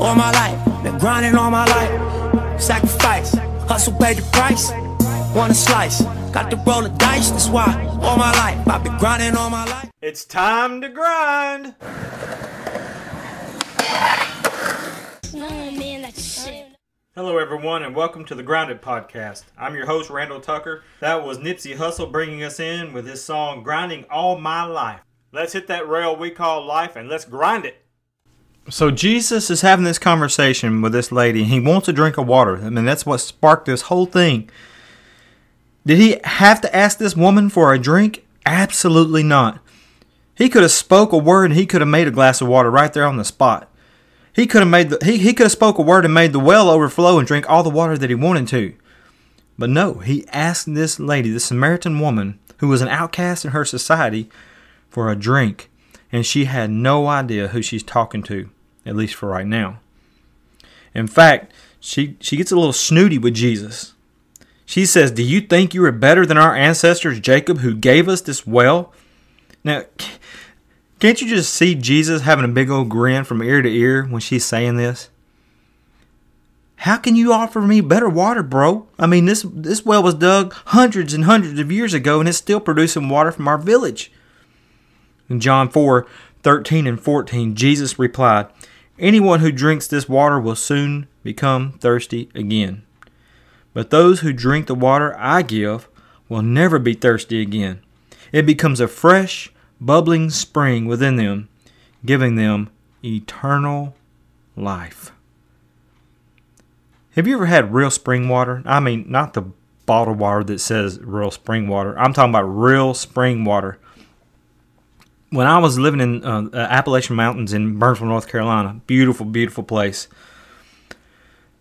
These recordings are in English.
all my life. Been grinding all my life. Sacrifice, hustle paid the price. Want a slice, got to roll the dice. That's why all my life I've been grinding all my life. It's time to grind. Hello, everyone, and welcome to the Grind It Podcast. I'm your host, Randall Tucker. That was Nipsey Hussle bringing us in with his song Grinding All My Life. Let's hit that rail we call life and let's grind it. So, Jesus is having this conversation with this lady, and he wants a drink of water. I mean, that's what sparked this whole thing. Did he have to ask this woman for a drink? Absolutely not. He could have spoke a word and he could have made a glass of water right there on the spot. He could have made the he, he could have spoke a word and made the well overflow and drink all the water that he wanted to. But no, he asked this lady, the Samaritan woman, who was an outcast in her society, for a drink, and she had no idea who she's talking to, at least for right now. In fact, she she gets a little snooty with Jesus. She says, "Do you think you are better than our ancestors Jacob who gave us this well?" Now, can't you just see Jesus having a big old grin from ear to ear when she's saying this? How can you offer me better water, bro? I mean, this this well was dug hundreds and hundreds of years ago and it's still producing water from our village. In John 4 13 and 14, Jesus replied, Anyone who drinks this water will soon become thirsty again. But those who drink the water I give will never be thirsty again. It becomes a fresh, bubbling spring within them, giving them eternal life. Have you ever had real spring water? I mean, not the bottled water that says real spring water. I'm talking about real spring water. When I was living in uh, Appalachian Mountains in Burnsville, North Carolina, beautiful, beautiful place.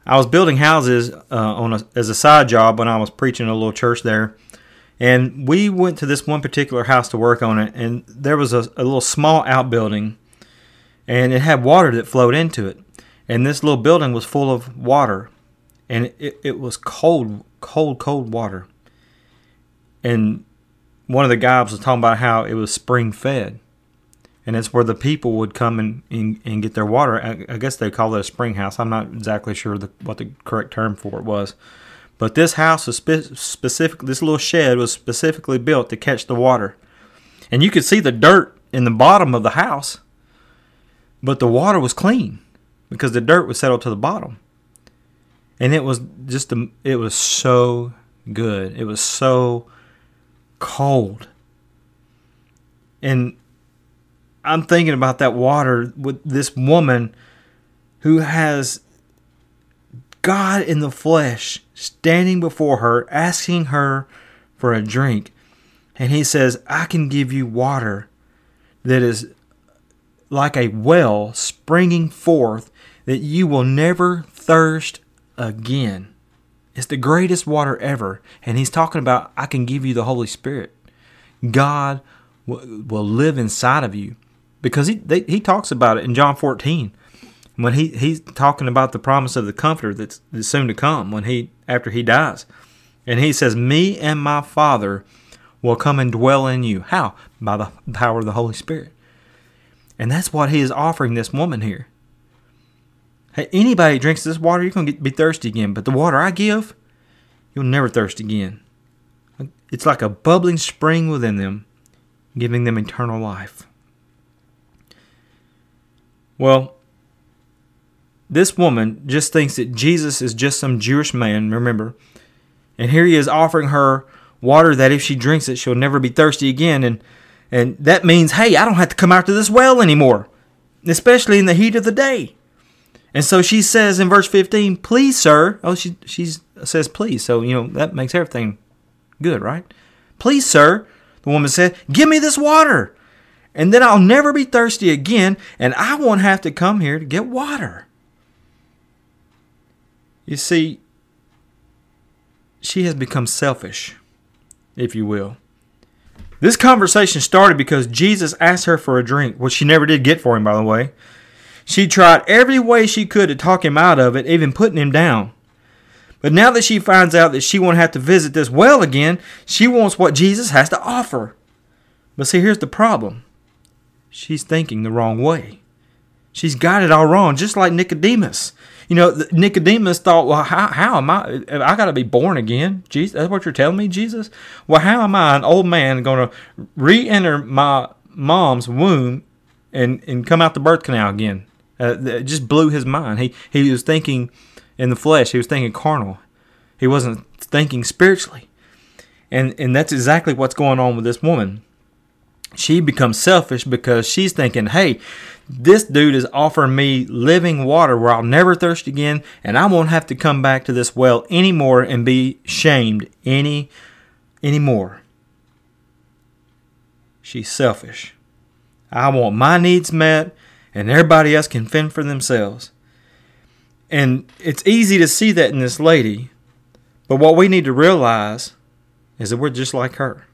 I was building houses uh, on a, as a side job when I was preaching a little church there, and we went to this one particular house to work on it, and there was a, a little small outbuilding, and it had water that flowed into it. And this little building was full of water, and it, it was cold, cold, cold water. And one of the guys was talking about how it was spring fed. And it's where the people would come and, and, and get their water. I, I guess they call it a spring house. I'm not exactly sure the, what the correct term for it was. But this house was spe- specific. This little shed was specifically built to catch the water, and you could see the dirt in the bottom of the house. But the water was clean because the dirt was settled to the bottom, and it was just a, it was so good. It was so cold, and I'm thinking about that water with this woman who has God in the flesh standing before her, asking her for a drink. And he says, I can give you water that is like a well springing forth that you will never thirst again. It's the greatest water ever. And he's talking about, I can give you the Holy Spirit. God will live inside of you. Because he, they, he talks about it in John 14 when he, he's talking about the promise of the comforter that's, that's soon to come when he after he dies and he says me and my father will come and dwell in you how by the power of the holy spirit and that's what he is offering this woman here hey anybody drinks this water you're to be thirsty again but the water i give you'll never thirst again it's like a bubbling spring within them giving them eternal life well this woman just thinks that Jesus is just some Jewish man, remember. And here he is offering her water that if she drinks it, she'll never be thirsty again. And, and that means, hey, I don't have to come out to this well anymore, especially in the heat of the day. And so she says in verse 15, please, sir. Oh, she she says please. So, you know, that makes everything good, right? Please, sir, the woman said, give me this water. And then I'll never be thirsty again, and I won't have to come here to get water. You see, she has become selfish, if you will. This conversation started because Jesus asked her for a drink, which she never did get for him, by the way. She tried every way she could to talk him out of it, even putting him down. But now that she finds out that she won't have to visit this well again, she wants what Jesus has to offer. But see, here's the problem she's thinking the wrong way. She's got it all wrong, just like Nicodemus. You know, Nicodemus thought, well, how, how am I? I got to be born again. Jesus, that's what you're telling me, Jesus? Well, how am I, an old man, going to re enter my mom's womb and, and come out the birth canal again? Uh, it just blew his mind. He, he was thinking in the flesh, he was thinking carnal. He wasn't thinking spiritually. And, and that's exactly what's going on with this woman. She becomes selfish because she's thinking, hey, this dude is offering me living water where I'll never thirst again, and I won't have to come back to this well anymore and be shamed any anymore. She's selfish. I want my needs met, and everybody else can fend for themselves. And it's easy to see that in this lady, but what we need to realize is that we're just like her.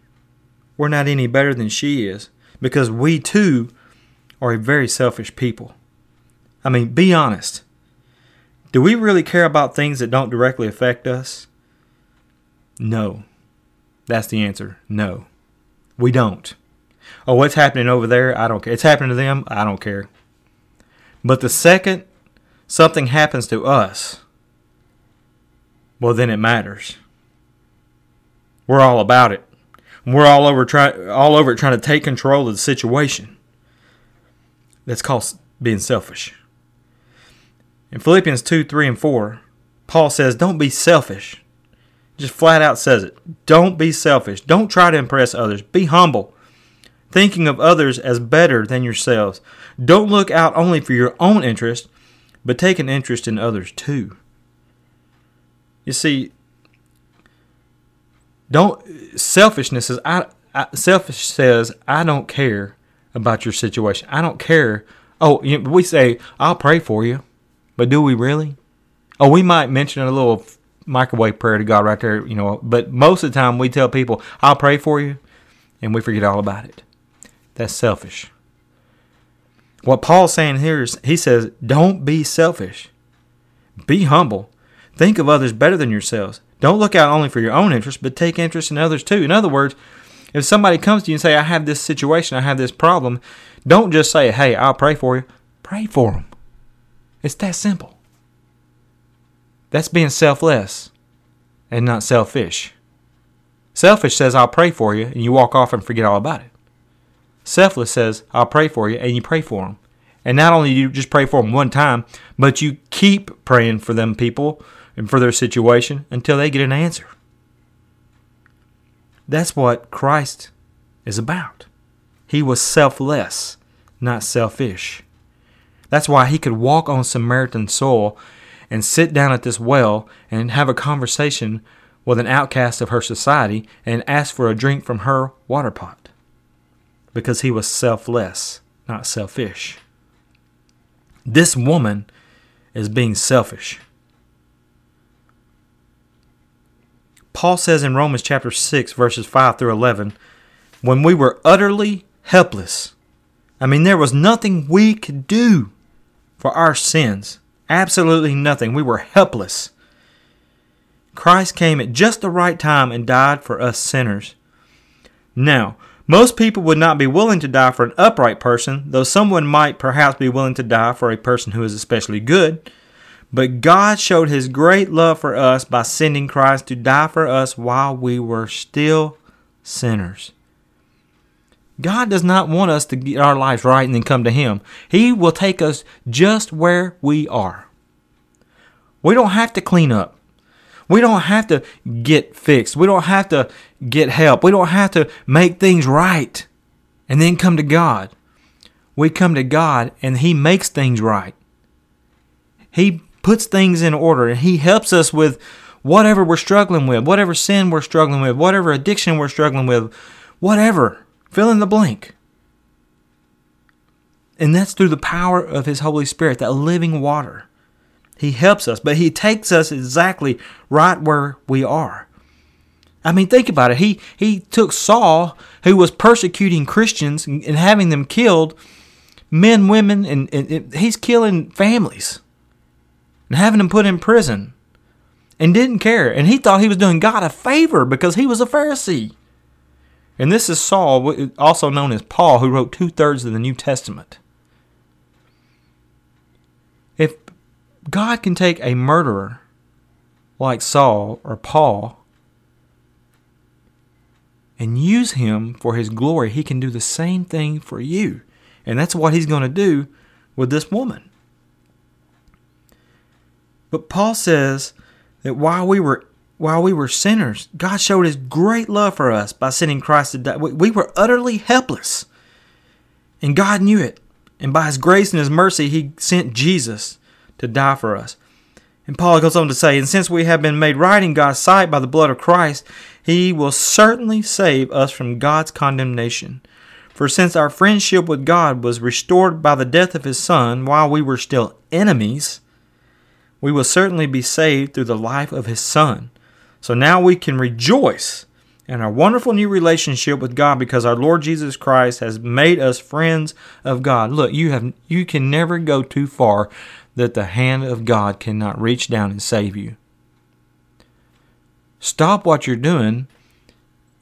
We're not any better than she is because we too are a very selfish people. I mean, be honest. Do we really care about things that don't directly affect us? No. That's the answer. No. We don't. Oh, what's happening over there? I don't care. It's happening to them. I don't care. But the second something happens to us, well, then it matters. We're all about it. We're all over try, all over trying to take control of the situation. That's called being selfish. In Philippians 2, 3, and 4, Paul says, Don't be selfish. Just flat out says it. Don't be selfish. Don't try to impress others. Be humble, thinking of others as better than yourselves. Don't look out only for your own interest, but take an interest in others too. You see, don't selfishness is I, I selfish says I don't care about your situation. I don't care. Oh, you we say I'll pray for you, but do we really? Oh, we might mention a little microwave prayer to God right there, you know. But most of the time, we tell people I'll pray for you, and we forget all about it. That's selfish. What Paul's saying here is he says, don't be selfish. Be humble. Think of others better than yourselves. Don't look out only for your own interest, but take interest in others too. In other words, if somebody comes to you and say, I have this situation, I have this problem, don't just say, hey, I'll pray for you. Pray for them. It's that simple. That's being selfless and not selfish. Selfish says, I'll pray for you, and you walk off and forget all about it. Selfless says, I'll pray for you, and you pray for them. And not only do you just pray for them one time, but you keep praying for them people and for their situation until they get an answer. That's what Christ is about. He was selfless, not selfish. That's why he could walk on Samaritan soil and sit down at this well and have a conversation with an outcast of her society and ask for a drink from her water pot. Because he was selfless, not selfish. This woman is being selfish. Paul says in Romans chapter 6, verses 5 through 11, when we were utterly helpless, I mean, there was nothing we could do for our sins. Absolutely nothing. We were helpless. Christ came at just the right time and died for us sinners. Now, most people would not be willing to die for an upright person, though someone might perhaps be willing to die for a person who is especially good. But God showed his great love for us by sending Christ to die for us while we were still sinners. God does not want us to get our lives right and then come to him. He will take us just where we are. We don't have to clean up. We don't have to get fixed. We don't have to get help. We don't have to make things right and then come to God. We come to God and He makes things right. He puts things in order and He helps us with whatever we're struggling with, whatever sin we're struggling with, whatever addiction we're struggling with, whatever. Fill in the blank. And that's through the power of His Holy Spirit, that living water. He helps us, but He takes us exactly right where we are. I mean, think about it. He he took Saul, who was persecuting Christians and, and having them killed, men, women, and, and, and he's killing families and having them put in prison, and didn't care. And he thought he was doing God a favor because he was a Pharisee. And this is Saul, also known as Paul, who wrote two thirds of the New Testament. If God can take a murderer like Saul or Paul and use him for his glory, he can do the same thing for you. And that's what he's going to do with this woman. But Paul says that while we were while we were sinners, God showed his great love for us by sending Christ to die. We were utterly helpless. And God knew it. And by his grace and his mercy, he sent Jesus to die for us. And Paul goes on to say, And since we have been made right in God's sight by the blood of Christ, he will certainly save us from God's condemnation. For since our friendship with God was restored by the death of his Son while we were still enemies, we will certainly be saved through the life of his Son. So now we can rejoice in our wonderful new relationship with God because our Lord Jesus Christ has made us friends of God. Look, you have you can never go too far that the hand of God cannot reach down and save you. Stop what you're doing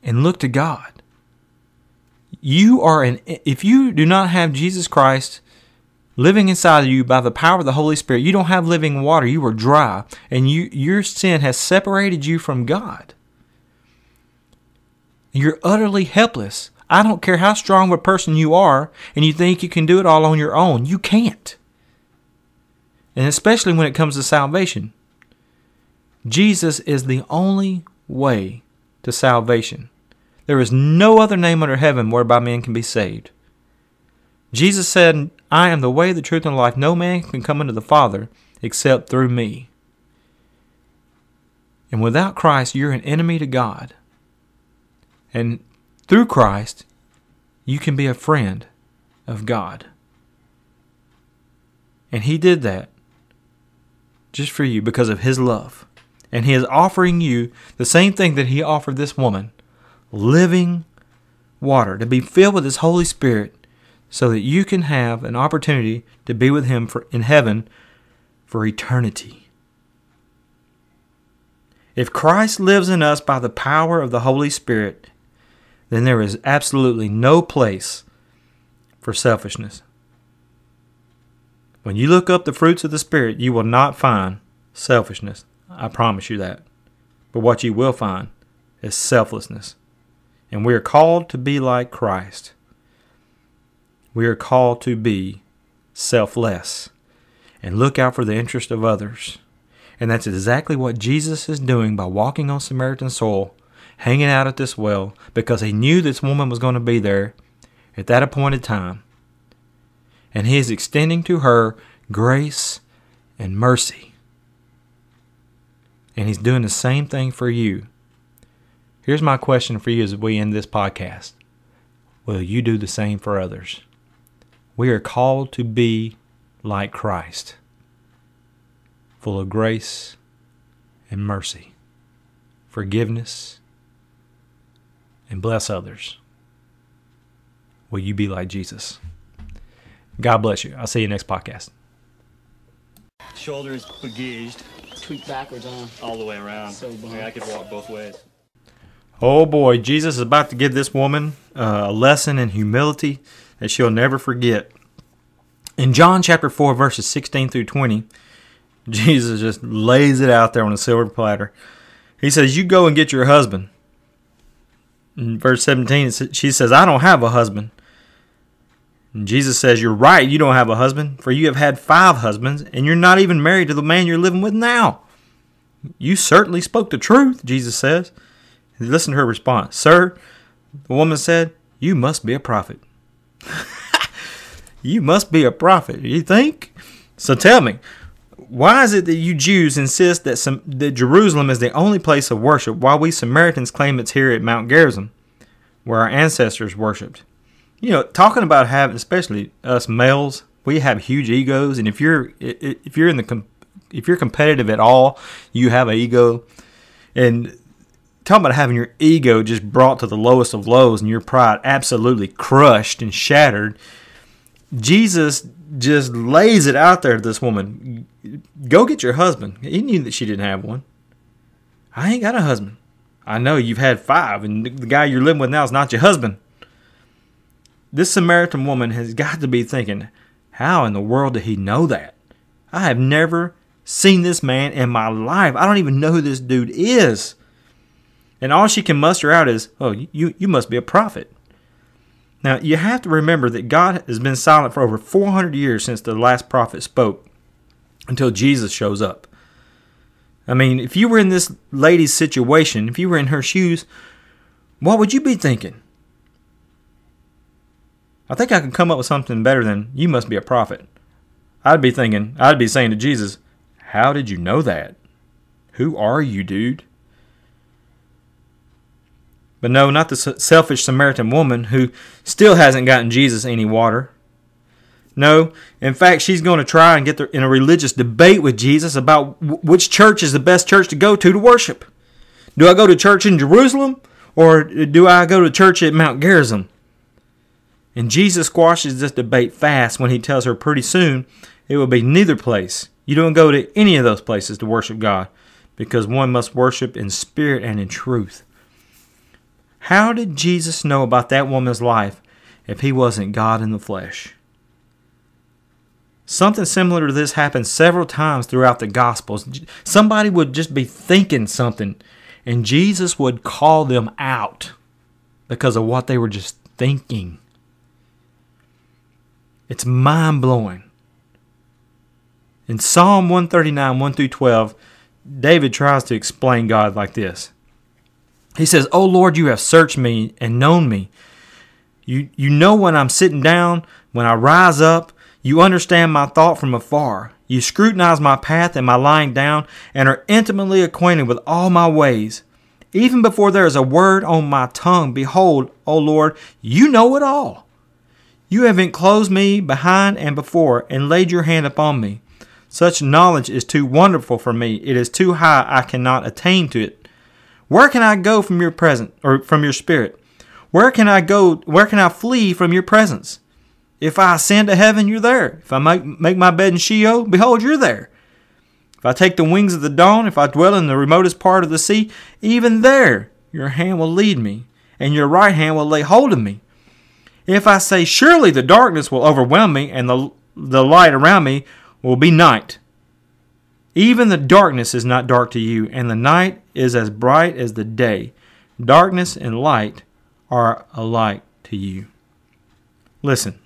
and look to God. You are an if you do not have Jesus Christ living inside of you by the power of the Holy Spirit, you don't have living water. You are dry, and you your sin has separated you from God. You're utterly helpless. I don't care how strong of a person you are, and you think you can do it all on your own. You can't. And especially when it comes to salvation. Jesus is the only way to salvation. There is no other name under heaven whereby men can be saved. Jesus said, I am the way, the truth, and the life. No man can come unto the Father except through me. And without Christ, you're an enemy to God. And through Christ, you can be a friend of God. And He did that just for you because of His love. And He is offering you the same thing that He offered this woman living water, to be filled with His Holy Spirit so that you can have an opportunity to be with Him for, in heaven for eternity. If Christ lives in us by the power of the Holy Spirit, then there is absolutely no place for selfishness. When you look up the fruits of the Spirit, you will not find selfishness. I promise you that. But what you will find is selflessness. And we are called to be like Christ. We are called to be selfless and look out for the interest of others. And that's exactly what Jesus is doing by walking on Samaritan soil, hanging out at this well, because he knew this woman was going to be there at that appointed time. And he is extending to her grace and mercy. And he's doing the same thing for you. Here's my question for you as we end this podcast Will you do the same for others? We are called to be like Christ, full of grace and mercy, forgiveness, and bless others. Will you be like Jesus? God bless you. I'll see you next podcast. Shoulder is begaged Tweak backwards on. all the way around. So bummed. Yeah, I could walk both ways. Oh boy, Jesus is about to give this woman uh, a lesson in humility that she'll never forget. In John chapter 4, verses 16 through 20, Jesus just lays it out there on a silver platter. He says, You go and get your husband. In verse 17, she says, I don't have a husband. And Jesus says, You're right, you don't have a husband, for you have had five husbands, and you're not even married to the man you're living with now. You certainly spoke the truth, Jesus says. Listen to her response. Sir, the woman said, You must be a prophet. you must be a prophet. You think? So tell me, why is it that you Jews insist that, some, that Jerusalem is the only place of worship, while we Samaritans claim it's here at Mount Gerizim, where our ancestors worshipped? You know, talking about having, especially us males, we have huge egos, and if you're if you're in the if you're competitive at all, you have an ego, and talking about having your ego just brought to the lowest of lows and your pride absolutely crushed and shattered. Jesus just lays it out there to this woman. Go get your husband. He knew that she didn't have one. I ain't got a husband. I know you've had five, and the guy you're living with now is not your husband. This Samaritan woman has got to be thinking, how in the world did he know that? I have never seen this man in my life. I don't even know who this dude is. And all she can muster out is, Oh, you, you must be a prophet. Now, you have to remember that God has been silent for over 400 years since the last prophet spoke until Jesus shows up. I mean, if you were in this lady's situation, if you were in her shoes, what would you be thinking? I think I could come up with something better than, You must be a prophet. I'd be thinking, I'd be saying to Jesus, How did you know that? Who are you, dude? But no, not the selfish Samaritan woman who still hasn't gotten Jesus any water. No, in fact, she's going to try and get in a religious debate with Jesus about which church is the best church to go to to worship. Do I go to church in Jerusalem or do I go to church at Mount Gerizim? And Jesus squashes this debate fast when he tells her pretty soon it will be neither place. You don't go to any of those places to worship God because one must worship in spirit and in truth. How did Jesus know about that woman's life if he wasn't God in the flesh? Something similar to this happens several times throughout the Gospels. Somebody would just be thinking something, and Jesus would call them out because of what they were just thinking. It's mind blowing. In Psalm 139, 1 through 12, David tries to explain God like this he says, "O Lord, you have searched me and known me. You you know when I'm sitting down, when I rise up, you understand my thought from afar. You scrutinize my path and my lying down and are intimately acquainted with all my ways. Even before there is a word on my tongue, behold, O Lord, you know it all. You have enclosed me behind and before and laid your hand upon me. Such knowledge is too wonderful for me. It is too high I cannot attain to it. Where can I go from your presence or from your spirit? Where can I go? Where can I flee from your presence? If I ascend to heaven, you're there. If I make, make my bed in Sheol, behold, you're there. If I take the wings of the dawn, if I dwell in the remotest part of the sea, even there your hand will lead me, and your right hand will lay hold of me. If I say, Surely the darkness will overwhelm me, and the, the light around me will be night, even the darkness is not dark to you, and the night is as bright as the day. Darkness and light are alike to you. Listen,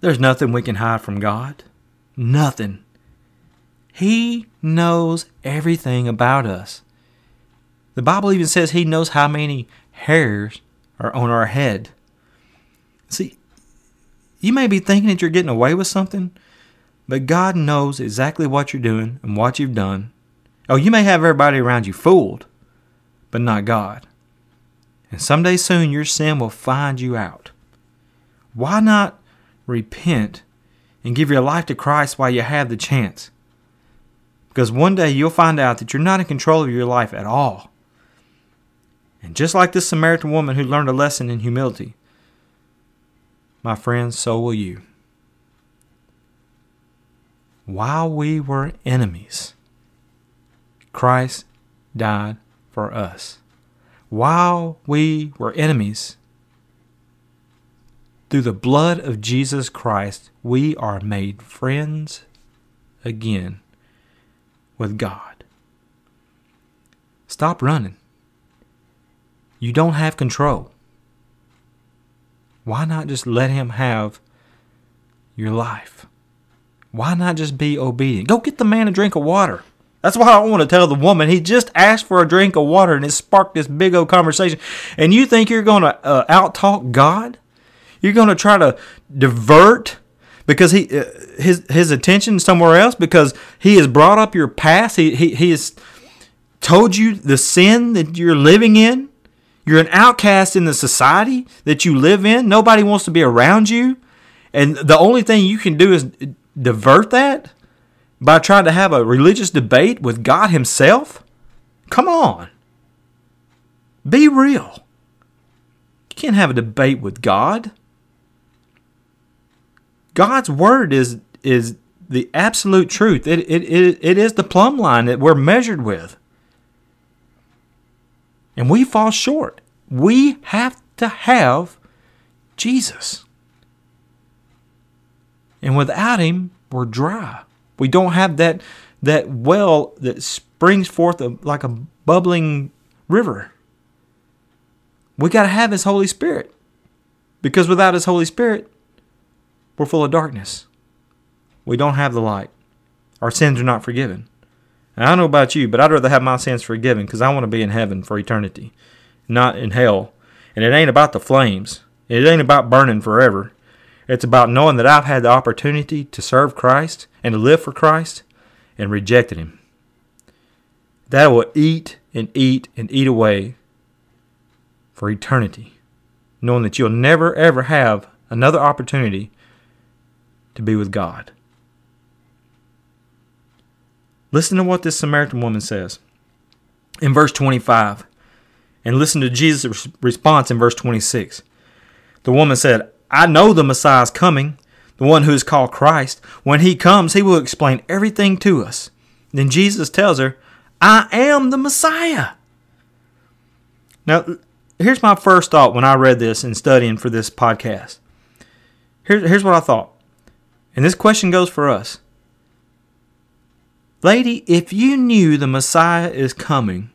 there's nothing we can hide from God. Nothing. He knows everything about us. The Bible even says He knows how many hairs are on our head. See, you may be thinking that you're getting away with something, but God knows exactly what you're doing and what you've done. Oh, you may have everybody around you fooled, but not God. And someday soon your sin will find you out. Why not repent and give your life to Christ while you have the chance? Because one day you'll find out that you're not in control of your life at all. And just like this Samaritan woman who learned a lesson in humility, my friends, so will you while we were enemies, Christ died for us. While we were enemies, through the blood of Jesus Christ, we are made friends again with God. Stop running. You don't have control. Why not just let Him have your life? Why not just be obedient? Go get the man a drink of water. That's what I want to tell the woman. He just asked for a drink of water and it sparked this big old conversation. And you think you're going to uh, outtalk God? You're going to try to divert because he uh, his his attention somewhere else because he has brought up your past. He he he has told you the sin that you're living in. You're an outcast in the society that you live in. Nobody wants to be around you. And the only thing you can do is divert that by trying to have a religious debate with God Himself? Come on. Be real. You can't have a debate with God. God's word is is the absolute truth. It, it, it, it is the plumb line that we're measured with. And we fall short. We have to have Jesus. And without him, we're dry. We don't have that that well that springs forth a, like a bubbling river. We got to have His Holy Spirit. Because without His Holy Spirit, we're full of darkness. We don't have the light. Our sins are not forgiven. And I don't know about you, but I'd rather have my sins forgiven because I want to be in heaven for eternity, not in hell. And it ain't about the flames. It ain't about burning forever. It's about knowing that I've had the opportunity to serve Christ and to live for Christ and rejected Him. That will eat and eat and eat away for eternity, knowing that you'll never ever have another opportunity to be with God. Listen to what this Samaritan woman says in verse 25, and listen to Jesus' response in verse 26. The woman said, I know the Messiah is coming, the one who is called Christ. When he comes, he will explain everything to us. Then Jesus tells her, I am the Messiah. Now, here's my first thought when I read this and studying for this podcast. Here, here's what I thought. And this question goes for us. Lady, if you knew the Messiah is coming,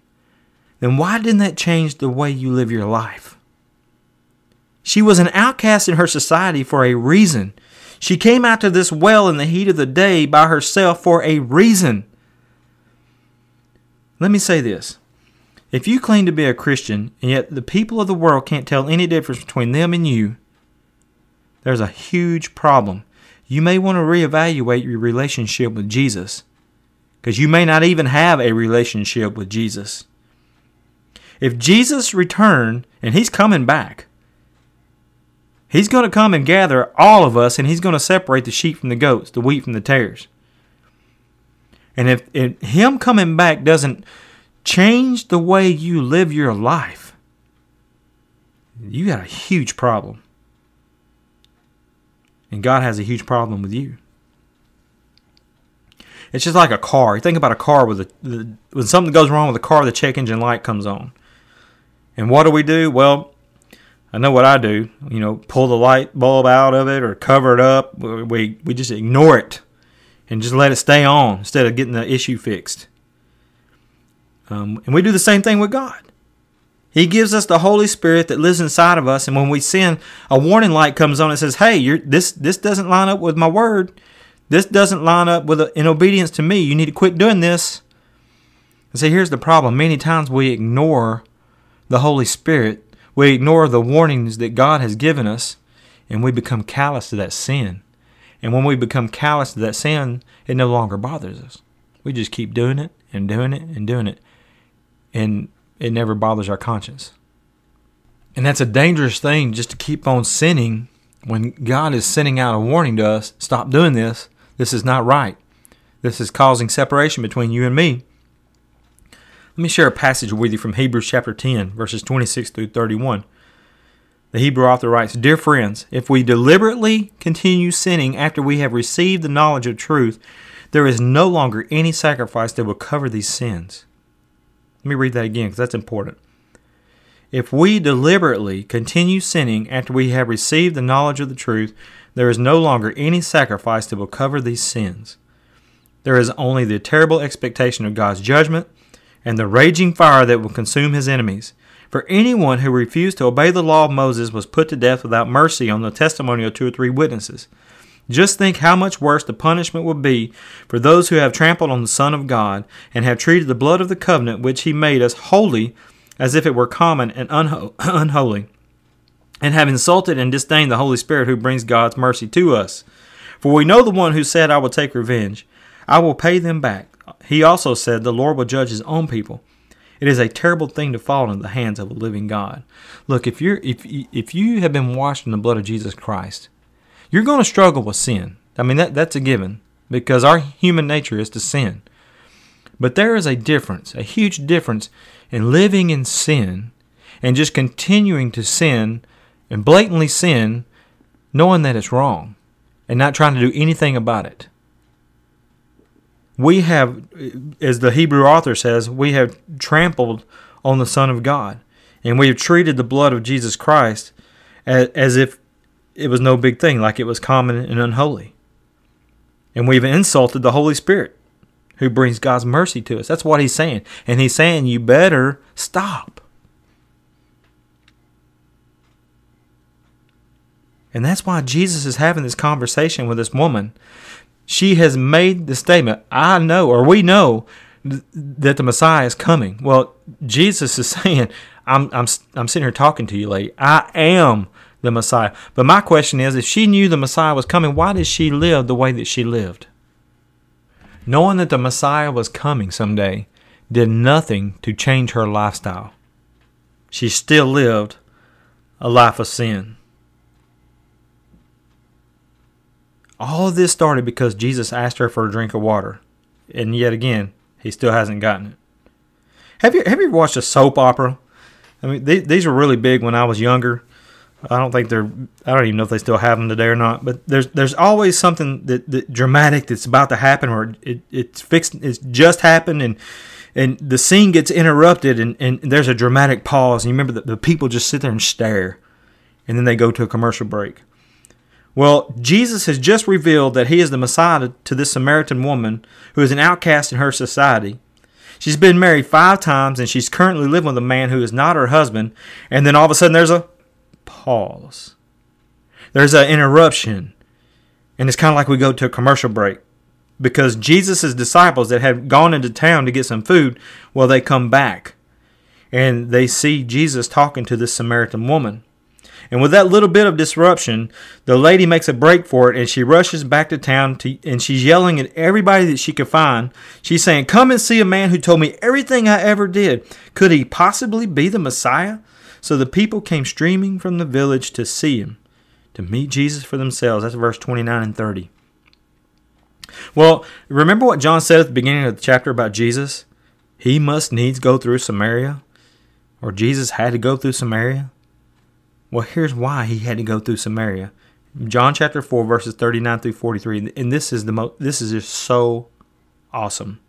then why didn't that change the way you live your life? She was an outcast in her society for a reason. She came out to this well in the heat of the day by herself for a reason. Let me say this. If you claim to be a Christian, and yet the people of the world can't tell any difference between them and you, there's a huge problem. You may want to reevaluate your relationship with Jesus because you may not even have a relationship with Jesus. If Jesus returned and he's coming back, he's going to come and gather all of us and he's going to separate the sheep from the goats, the wheat from the tares. And if, if him coming back doesn't change the way you live your life, you got a huge problem. And God has a huge problem with you. It's just like a car. You think about a car with a the, when something goes wrong with the car, the check engine light comes on. And what do we do? Well, I know what I do. You know, pull the light bulb out of it or cover it up. We we just ignore it and just let it stay on instead of getting the issue fixed. Um, and we do the same thing with God. He gives us the Holy Spirit that lives inside of us, and when we sin, a warning light comes on and says, "Hey, this this doesn't line up with my word. This doesn't line up with in obedience to me. You need to quit doing this." And see, here's the problem. Many times we ignore the Holy Spirit. We ignore the warnings that God has given us, and we become callous to that sin. And when we become callous to that sin, it no longer bothers us. We just keep doing it and doing it and doing it. And it never bothers our conscience. And that's a dangerous thing just to keep on sinning when God is sending out a warning to us stop doing this. This is not right. This is causing separation between you and me. Let me share a passage with you from Hebrews chapter 10, verses 26 through 31. The Hebrew author writes Dear friends, if we deliberately continue sinning after we have received the knowledge of truth, there is no longer any sacrifice that will cover these sins. Let me read that again because that's important. If we deliberately continue sinning after we have received the knowledge of the truth, there is no longer any sacrifice that will cover these sins. There is only the terrible expectation of God's judgment and the raging fire that will consume his enemies. For anyone who refused to obey the law of Moses was put to death without mercy on the testimony of two or three witnesses. Just think how much worse the punishment would be for those who have trampled on the Son of God and have treated the blood of the covenant which He made us holy as if it were common and unho- unholy, and have insulted and disdained the Holy Spirit who brings God's mercy to us. For we know the one who said, I will take revenge, I will pay them back. He also said, The Lord will judge His own people. It is a terrible thing to fall into the hands of a living God. Look, if you're if if you have been washed in the blood of Jesus Christ, you're going to struggle with sin. I mean, that, that's a given because our human nature is to sin. But there is a difference, a huge difference in living in sin and just continuing to sin and blatantly sin, knowing that it's wrong and not trying to do anything about it. We have, as the Hebrew author says, we have trampled on the Son of God and we have treated the blood of Jesus Christ as, as if it was no big thing, like it was common and unholy. And we've insulted the Holy Spirit who brings God's mercy to us. That's what he's saying. And he's saying, you better stop. And that's why Jesus is having this conversation with this woman. She has made the statement, I know, or we know, th- that the Messiah is coming. Well, Jesus is saying, I'm, I'm, I'm sitting here talking to you, lady. I am the Messiah. But my question is if she knew the Messiah was coming, why did she live the way that she lived? Knowing that the Messiah was coming someday did nothing to change her lifestyle. She still lived a life of sin. All of this started because Jesus asked her for a drink of water. And yet again, he still hasn't gotten it. Have you have you watched a soap opera? I mean, they, these were really big when I was younger. I don't think they're. I don't even know if they still have them today or not. But there's there's always something that, that dramatic that's about to happen, or it, it's fixed. It's just happened, and and the scene gets interrupted, and, and there's a dramatic pause. And you remember that the people just sit there and stare, and then they go to a commercial break. Well, Jesus has just revealed that he is the Messiah to this Samaritan woman who is an outcast in her society. She's been married five times and she's currently living with a man who is not her husband. And then all of a sudden there's a pause. There's an interruption. And it's kind of like we go to a commercial break. Because Jesus' disciples that had gone into town to get some food, well, they come back. And they see Jesus talking to this Samaritan woman. And with that little bit of disruption, the lady makes a break for it and she rushes back to town to, and she's yelling at everybody that she could find. She's saying, Come and see a man who told me everything I ever did. Could he possibly be the Messiah? So the people came streaming from the village to see him, to meet Jesus for themselves. That's verse 29 and 30. Well, remember what John said at the beginning of the chapter about Jesus? He must needs go through Samaria, or Jesus had to go through Samaria. Well, here's why he had to go through Samaria. John chapter 4 verses 39 through 43 and this is the mo- this is just so awesome.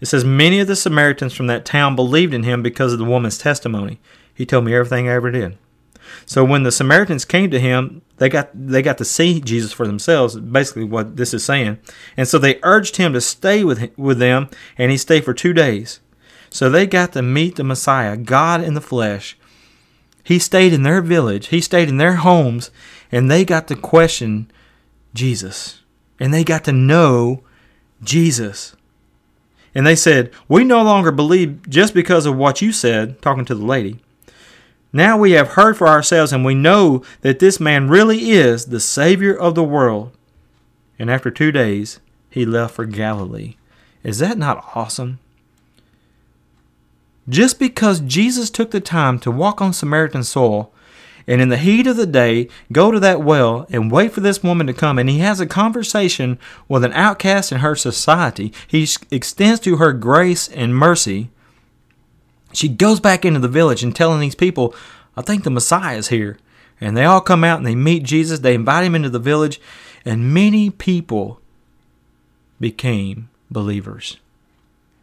It says many of the Samaritans from that town believed in him because of the woman's testimony. He told me everything I ever did. So when the Samaritans came to him, they got they got to see Jesus for themselves. Basically, what this is saying, and so they urged him to stay with with them, and he stayed for two days. So they got to meet the Messiah, God in the flesh, he stayed in their village, he stayed in their homes, and they got to question Jesus. And they got to know Jesus. And they said, We no longer believe just because of what you said, talking to the lady. Now we have heard for ourselves, and we know that this man really is the Savior of the world. And after two days, he left for Galilee. Is that not awesome? Just because Jesus took the time to walk on Samaritan soil and in the heat of the day go to that well and wait for this woman to come and he has a conversation with an outcast in her society, he extends to her grace and mercy. She goes back into the village and telling these people, I think the Messiah is here. And they all come out and they meet Jesus. They invite him into the village, and many people became believers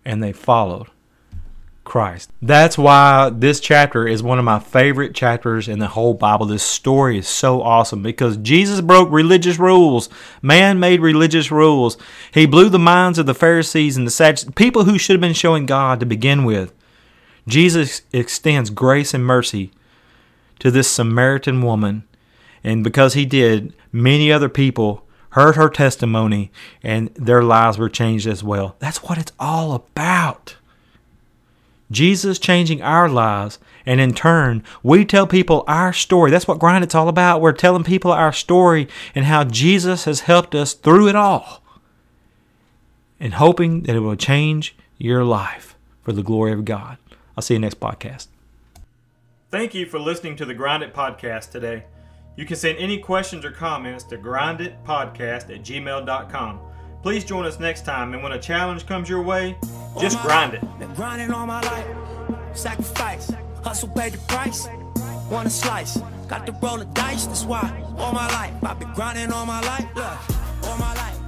and they followed Christ. That's why this chapter is one of my favorite chapters in the whole Bible. This story is so awesome because Jesus broke religious rules. Man made religious rules. He blew the minds of the Pharisees and the Sadducees, people who should have been showing God to begin with. Jesus extends grace and mercy to this Samaritan woman, and because he did, many other people heard her testimony and their lives were changed as well. That's what it's all about. Jesus changing our lives, and in turn, we tell people our story. That's what Grind It's all about. We're telling people our story and how Jesus has helped us through it all, and hoping that it will change your life for the glory of God. I'll see you next podcast. Thank you for listening to the Grind It podcast today. You can send any questions or comments to grinditpodcast at gmail.com. Please join us next time, and when a challenge comes your way, just grind it. Been grinding all my life, sacrifice, hustle paid the price. Want a slice, got to roll the dice, that's why all my life I've been grinding all my life, look, all my life.